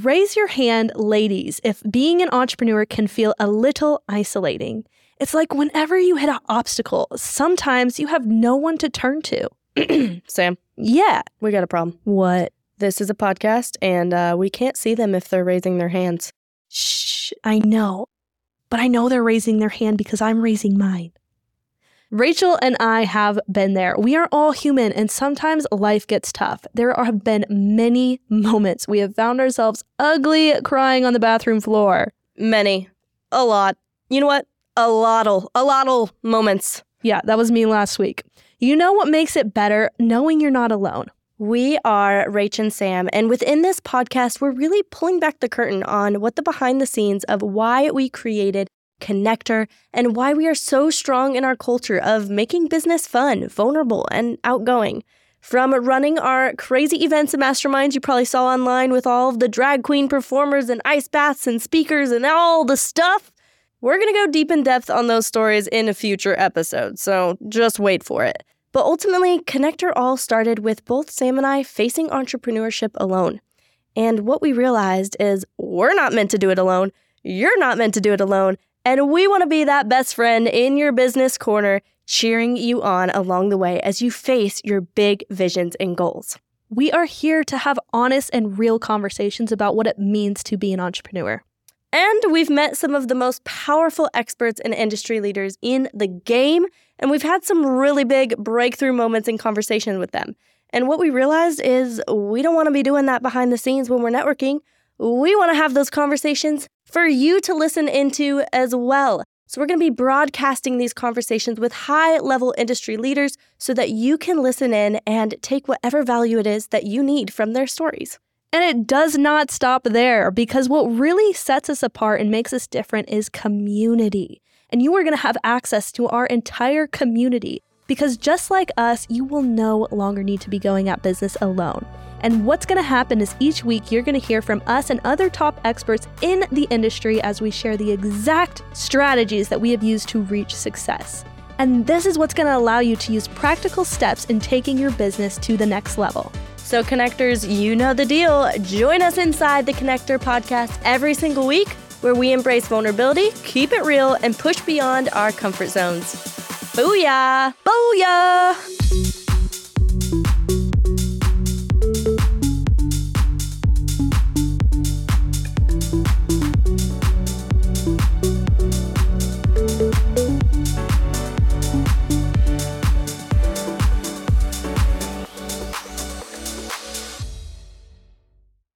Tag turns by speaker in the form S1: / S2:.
S1: Raise your hand, ladies, if being an entrepreneur can feel a little isolating. It's like whenever you hit an obstacle, sometimes you have no one to turn to.
S2: Sam,
S1: Yeah.
S2: we got a problem.
S1: What?
S2: This is a podcast, and uh, we can't see them if they're raising their hands.
S1: Shh, I know. But I know they're raising their hand because I'm raising mine. Rachel and I have been there. We are all human, and sometimes life gets tough. There have been many moments we have found ourselves ugly crying on the bathroom floor.
S2: Many, a lot. You know what? A lottle, a lottle moments.
S1: Yeah, that was me last week. You know what makes it better? Knowing you're not alone.
S2: We are Rach and Sam, and within this podcast, we're really pulling back the curtain on what the behind the scenes of why we created KonnectHer and why we are so strong in our culture of making business fun, vulnerable, and outgoing. From running our crazy events and masterminds you probably saw online with all of the drag queen performers and ice baths and speakers and all the stuff, we're going to go deep in depth on those stories in a future episode, so just wait for it. But ultimately, KonnectHer all started with both Sam and I facing entrepreneurship alone. And what we realized is we're not meant to do it alone. You're not meant to do it alone. And we want to be that best friend in your business corner, cheering you on along the way as you face your big visions and goals.
S1: We are here to have honest and real conversations about what it means to be an entrepreneur.
S2: And we've met some of the most powerful experts and industry leaders in the game, and we've had some really big breakthrough moments in conversation with them. And what we realized is we don't want to be doing that behind the scenes when we're networking. We want to have those conversations for you to listen into as well. So, we're going to be broadcasting these conversations with high level industry leaders so that you can listen in and take whatever value it is that you need from their stories.
S1: And it does not stop there because what really sets us apart and makes us different is community. And you are going to have access to our entire community because just like us, you will no longer need to be going at business alone. And what's going to happen is each week you're going to hear from us and other top experts in the industry as we share the exact strategies that we have used to reach success. And this is what's going to allow you to use practical steps in taking your business to the next level.
S2: So, KonnectHers, you know the deal. Join us inside the KonnectHer podcast every single week where we embrace vulnerability, keep it real, and push beyond our comfort zones. Booyah!
S1: Booyah!